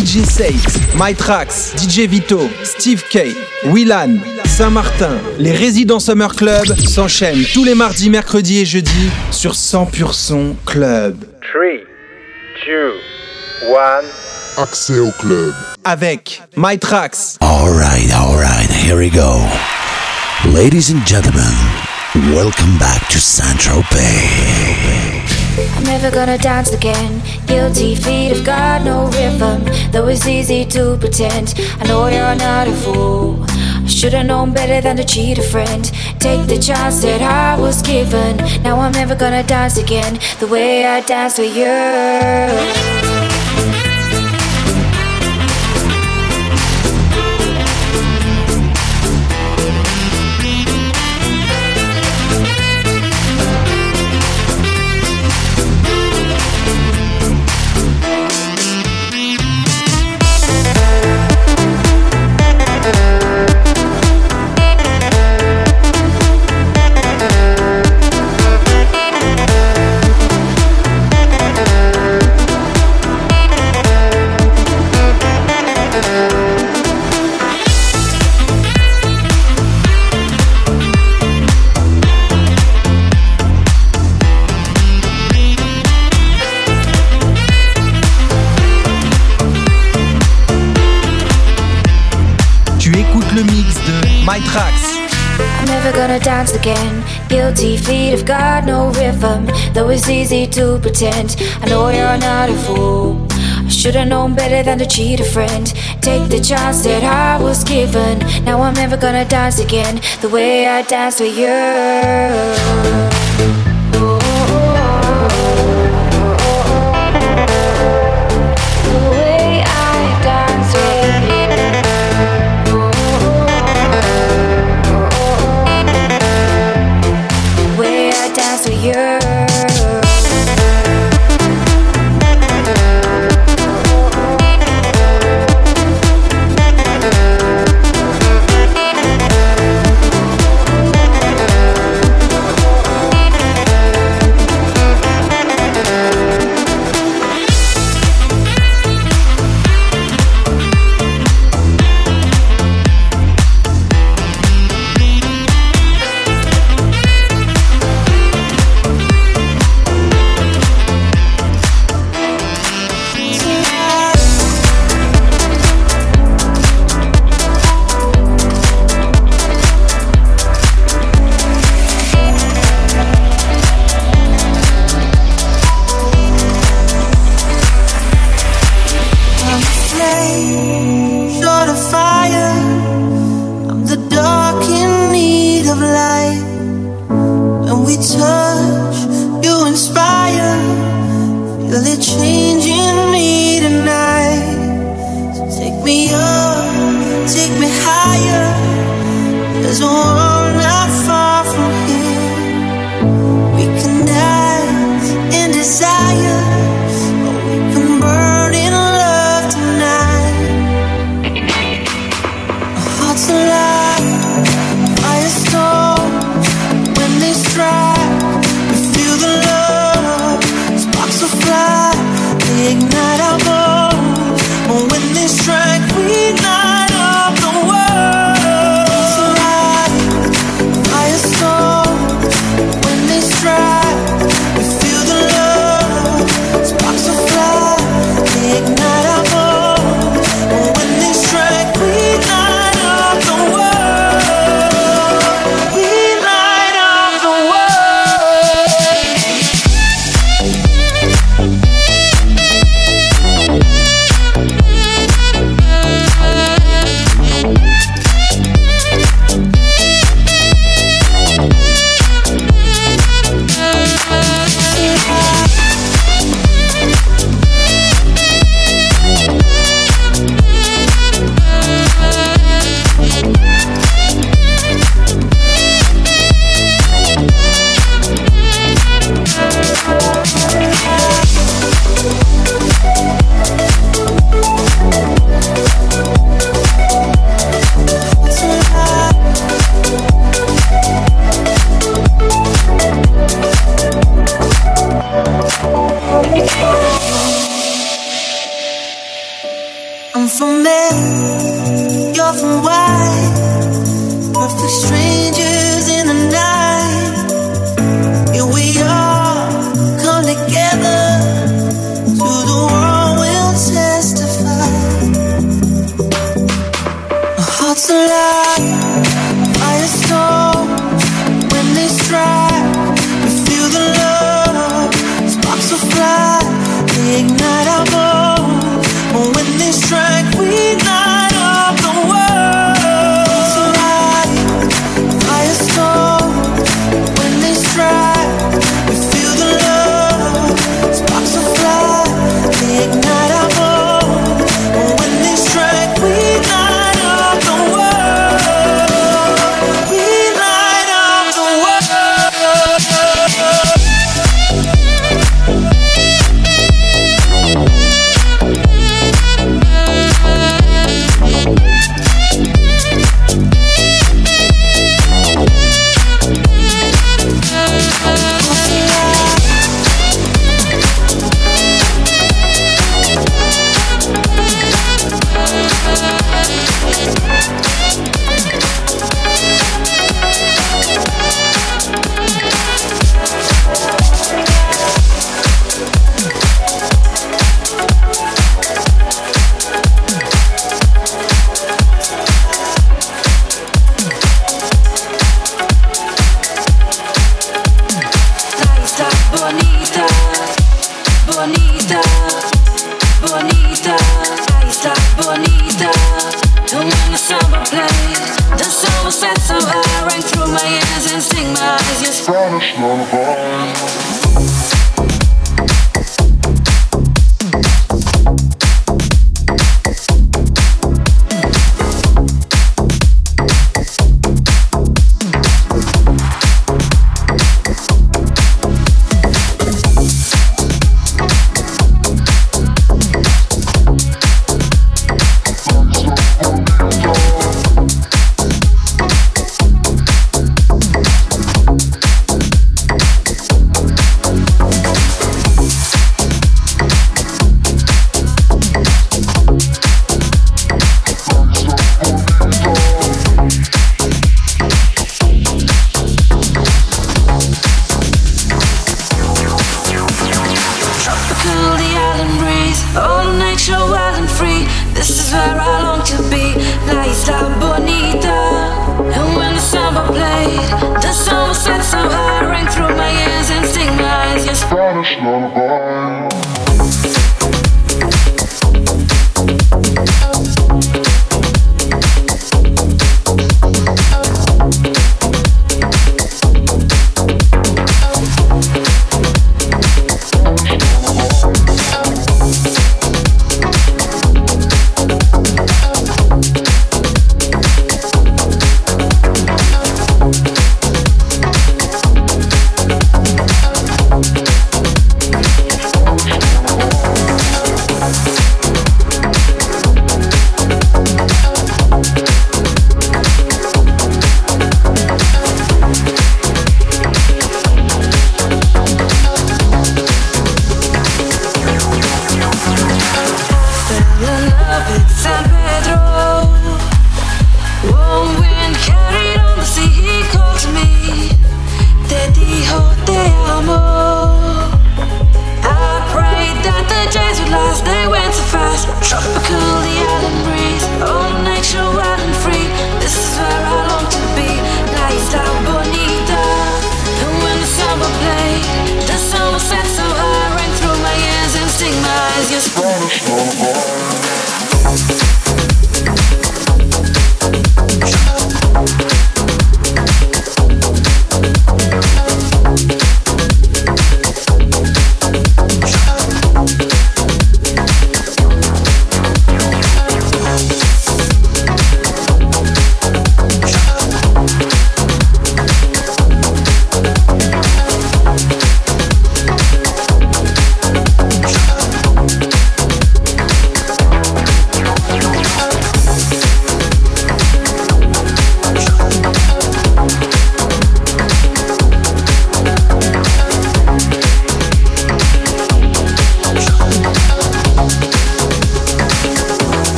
DJ Sate, MyTrax, DJ Vito, Steve K, Willan, Saint-Martin, les résidents Summer Club s'enchaînent tous les mardis, mercredis et jeudis sur 100% Son Club. 3, 2, 1. Accès au club. Avec MyTrax. Alright, alright, here we go. Ladies and gentlemen, welcome back to Bay. I'm never gonna dance again. Guilty feet have got no rhythm. Though it's easy to pretend. I know you're not a fool. I should've known better than to cheat a friend. Take the chance that I was given. Now I'm never gonna dance again the way I danced with you. I'm never gonna dance again. Guilty feet have got no rhythm. Though it's easy to pretend. I know you're not a fool. I should've known better than to cheat a friend. Take the chance that I was given. Now I'm never gonna dance again the way I danced with you.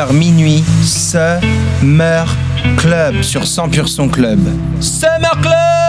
21h minuit, Summer Club sur 100% Son Club. Summer Club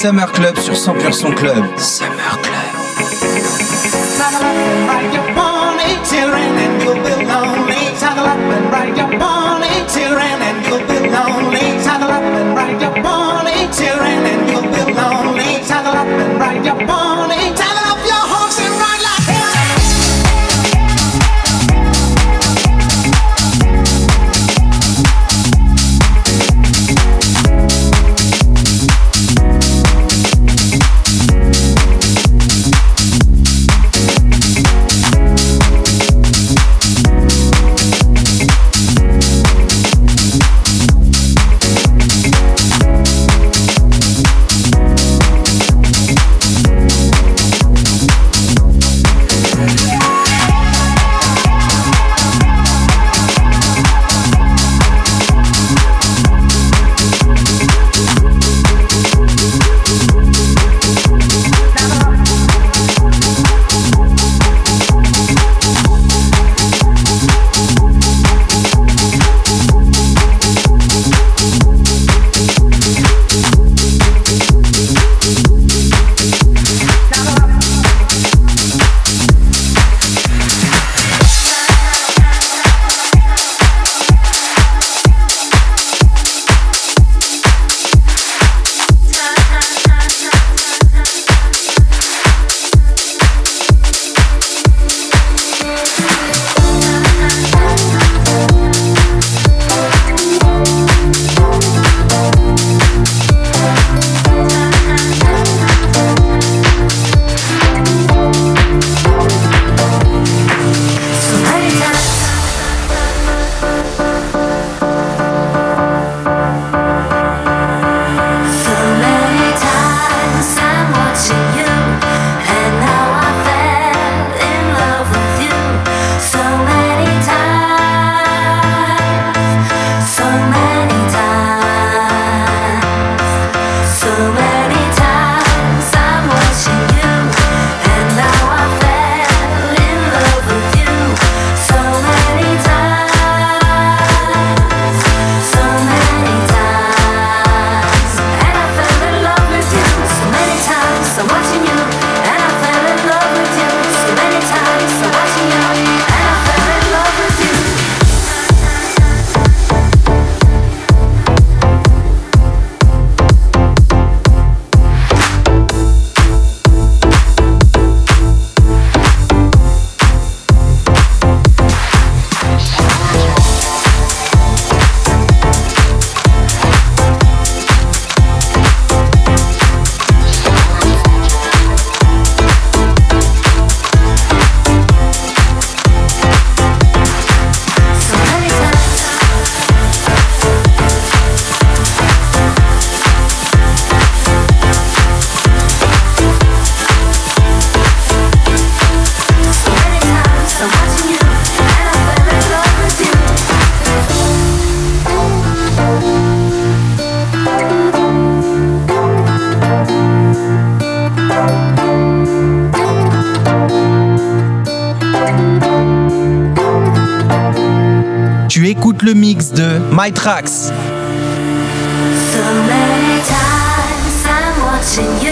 Summer Club sur 100% Club. Le mix de My Tracks. So many times I'm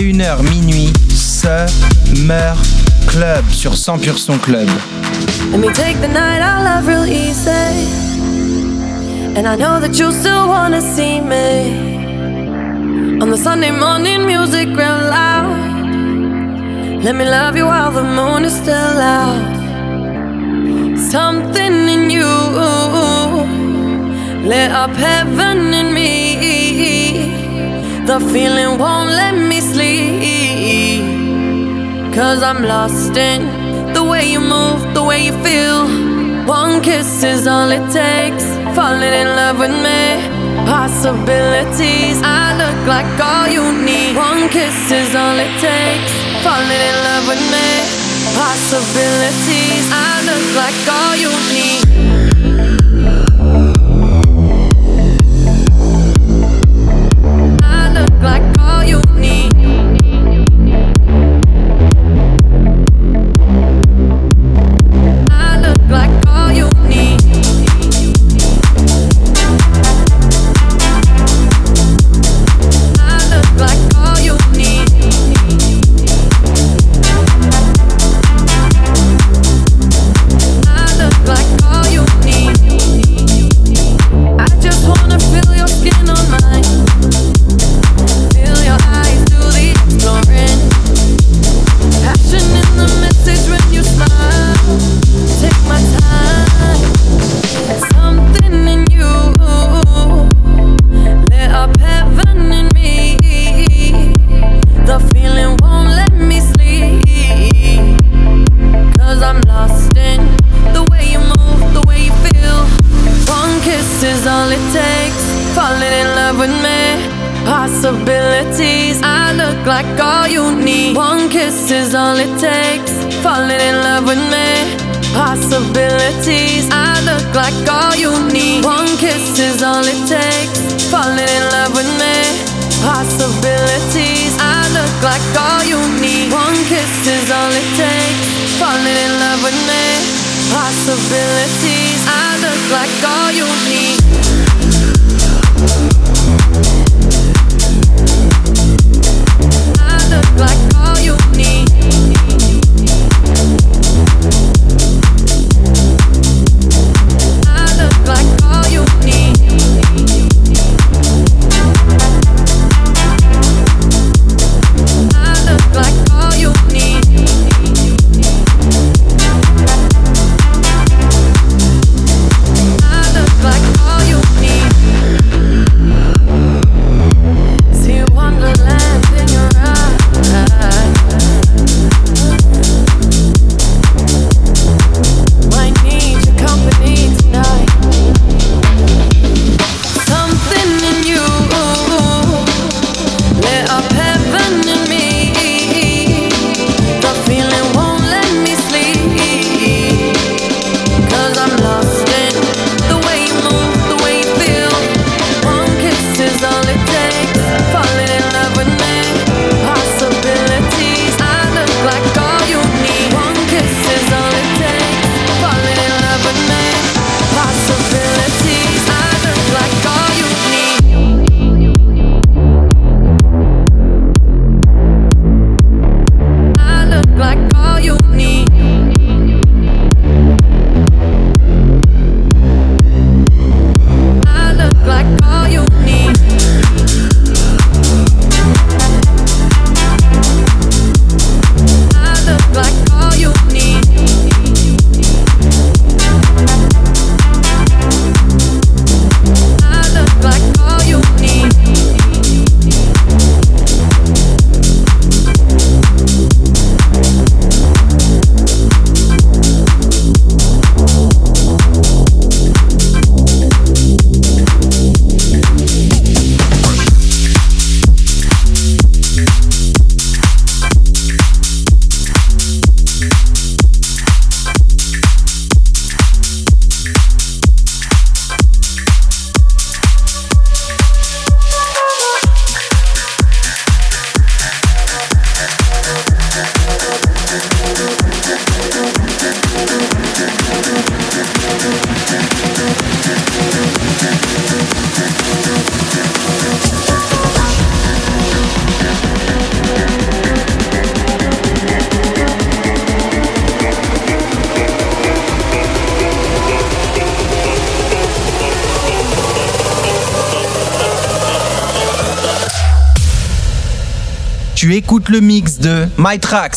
21h minuit, Summer Club sur 100% son club. Let me take the night I love real easy. And I know that you still wanna see me. On the Sunday morning, music real loud. Let me love you while the moon is still out. Something in you lit up heaven in me. The feeling won't let me. Cause I'm lost in the way you move, the way you feel. One kiss is all it takes. Falling in love with me. Possibilities, I look like all you need. One kiss is all it takes. Falling in love with me. Possibilities, I look like all you need. Tu écoutes le mix de My Tracks.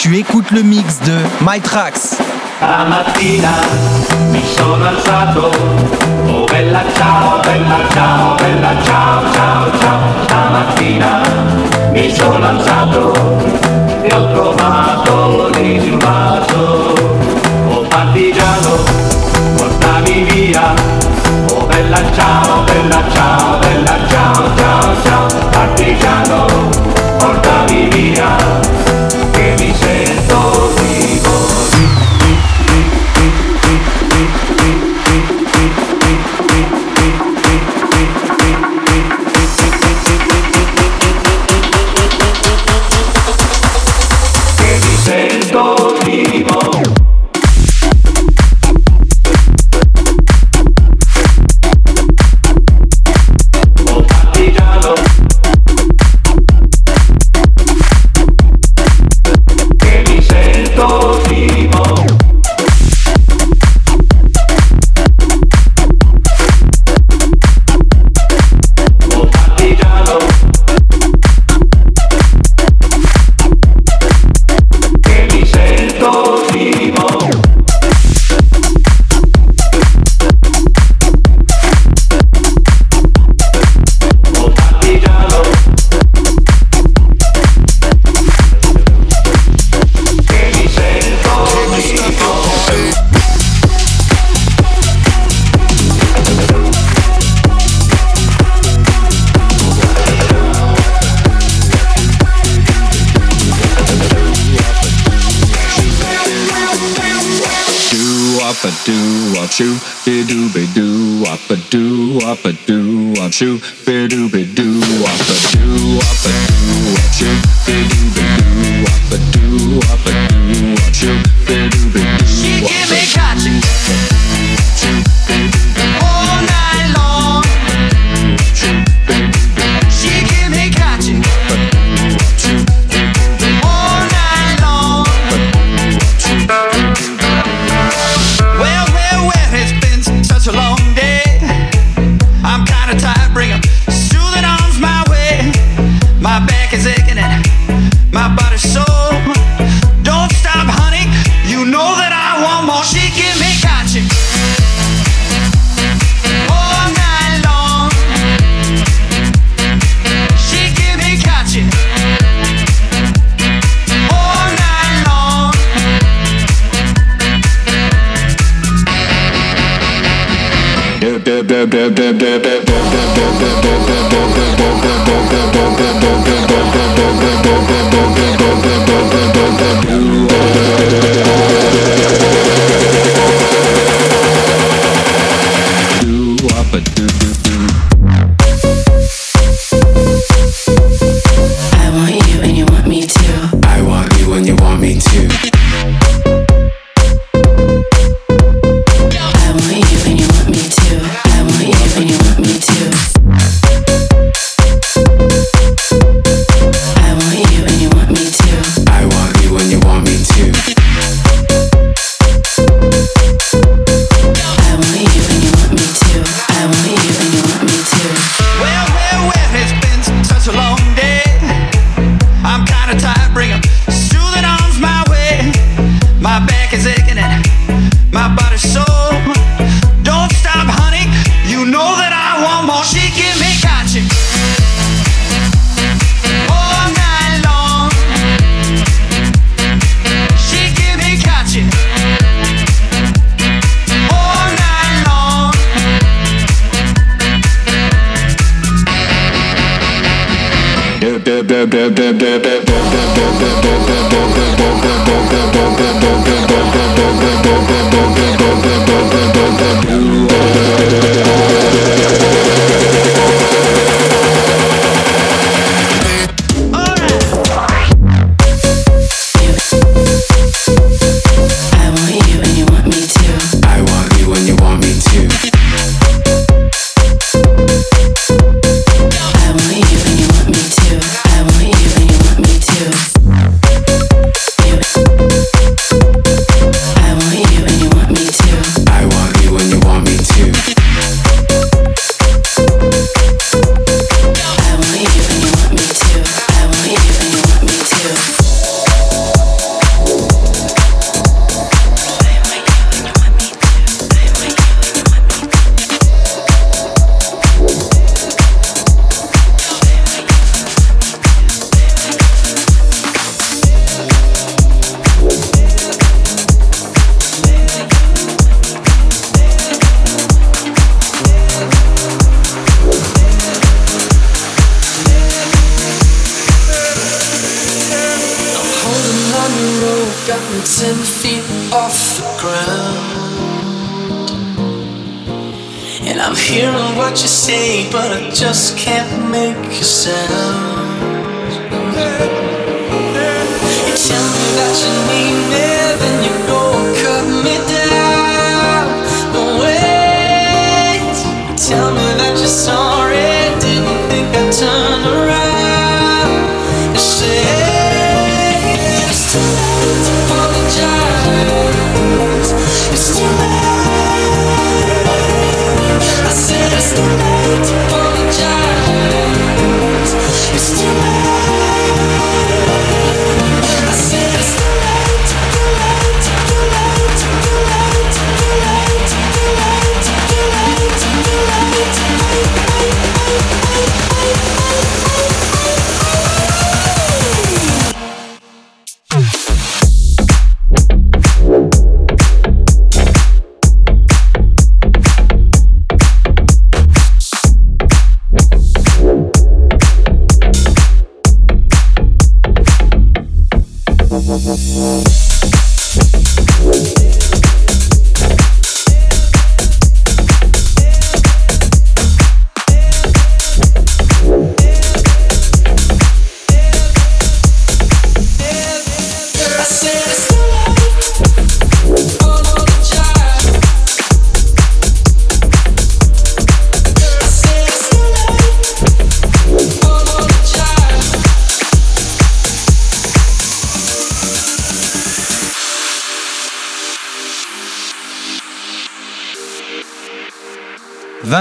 Tu écoutes le mix de My Tracks. La mattina mi sono alzato, oh bella ciao, bella ciao, bella ciao, ciao, ciao. Stamattina mi sono alzato e ho trovato lì oh partigiano, portami via, oh bella ciao, bella ciao, bella ciao, ciao, ciao. Partigiano, portami via. doo a doo up a doo up shoo be doo be doo up a doo up a doo up shoo be doo be doo up a doo up a doo up shoo be doo be And I'm hearing what you say, but I just can't make a sound. You tell me that you need me, then you go cut me down. But wait, You tell me that you're sorry.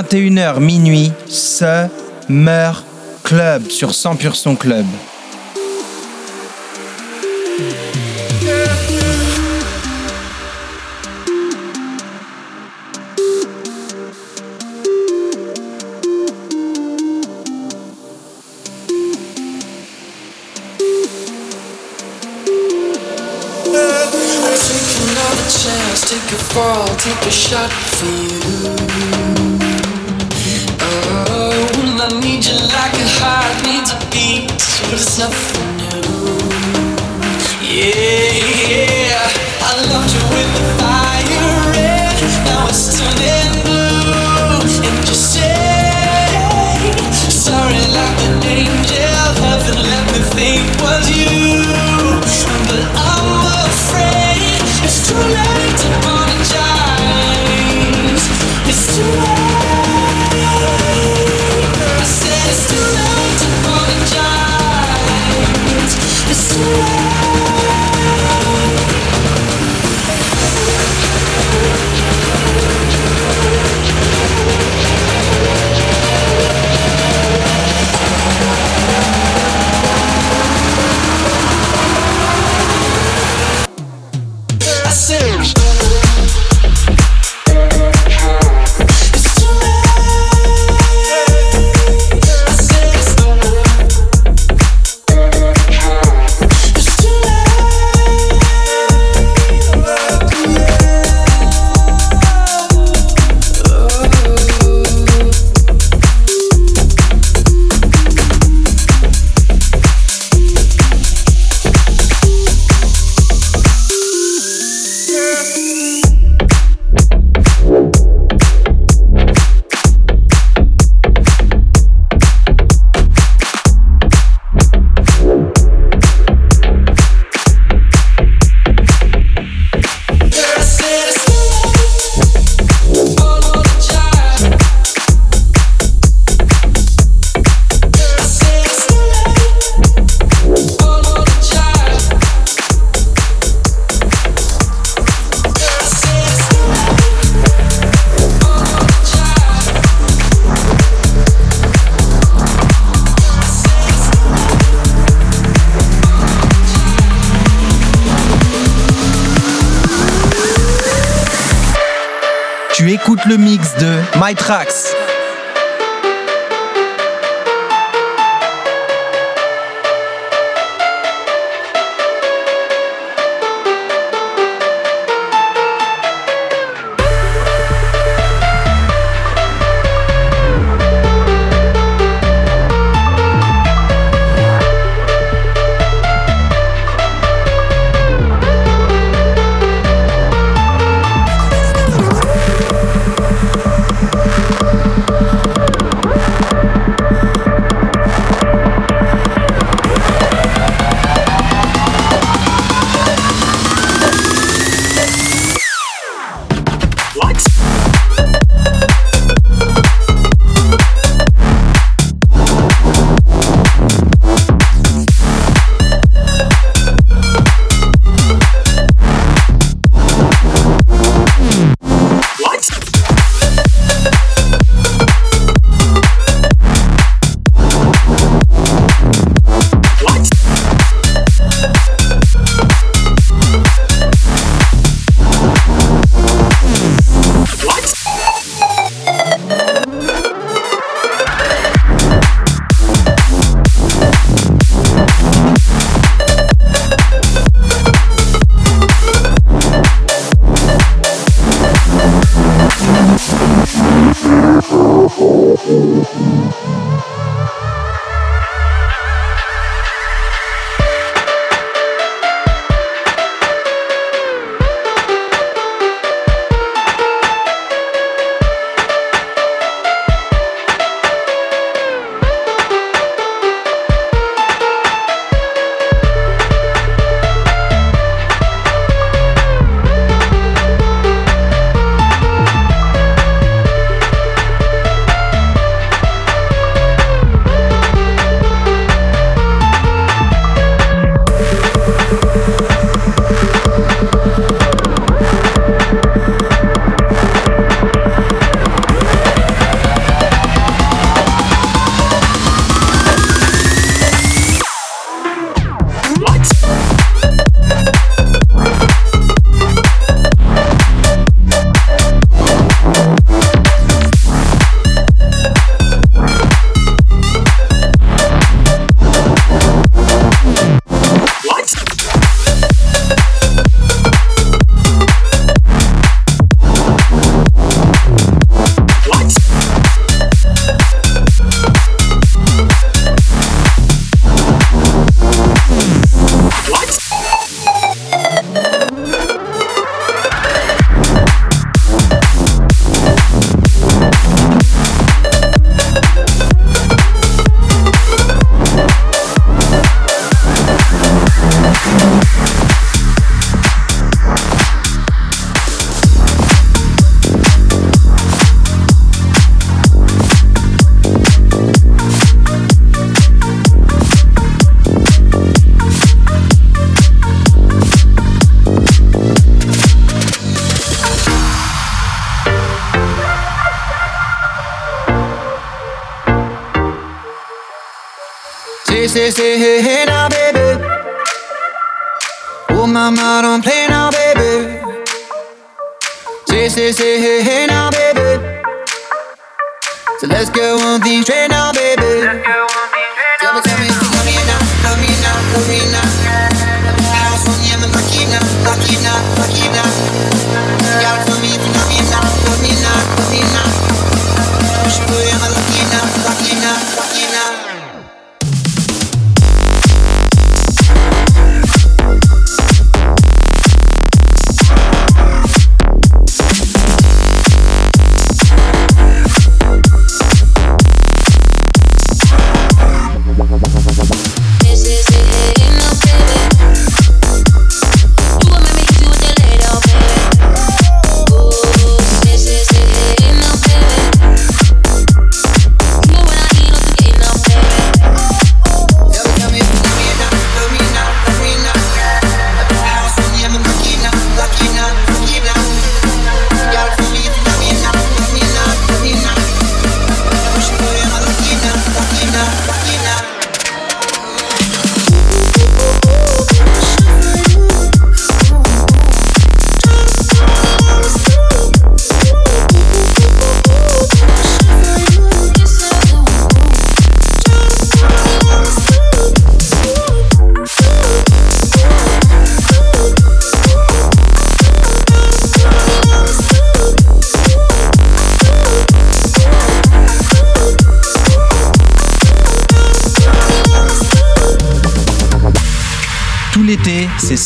21h minuit, ce meurt club sur 100% son club. take a fall, take a shot for you. with the My Tracks.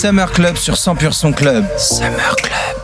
Summer Club sur 100% Club. Summer Club.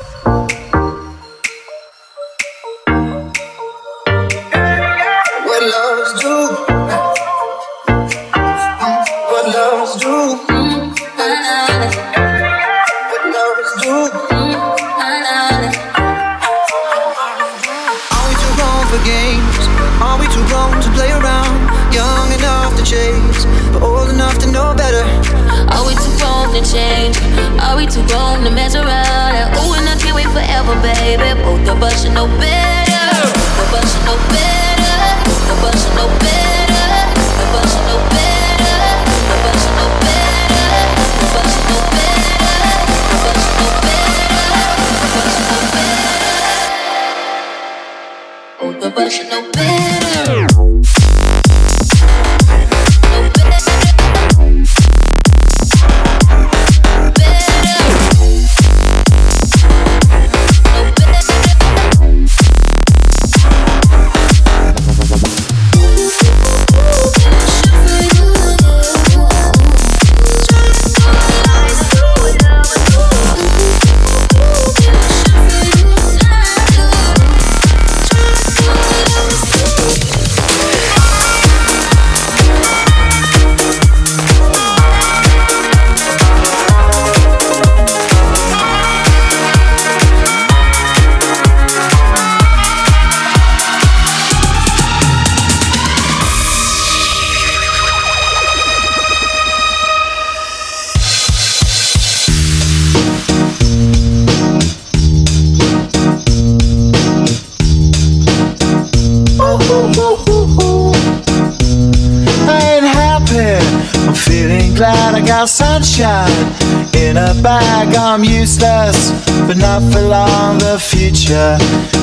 in a bag. I'm useless, but not for long. The future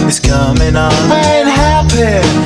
is coming on. I ain't happy.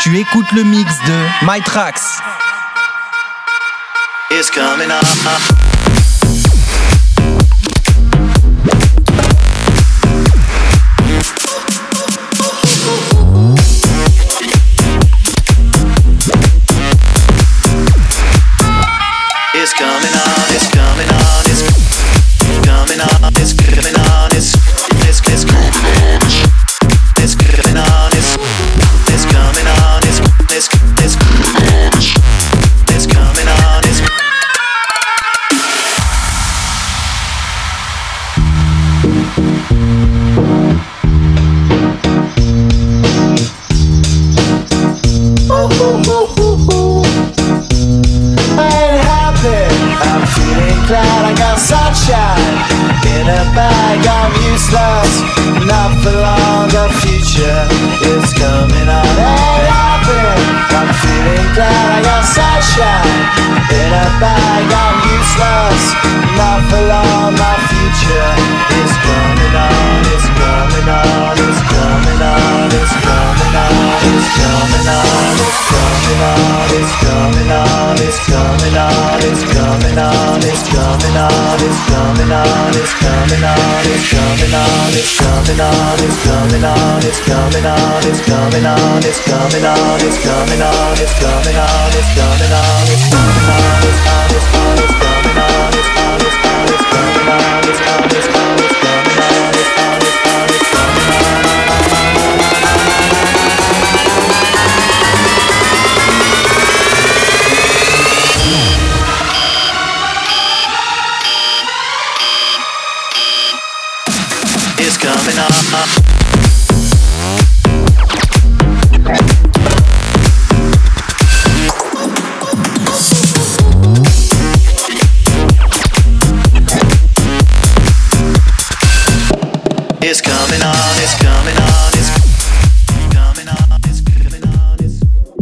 Tu écoutes le mix de My Tracks. It's coming up.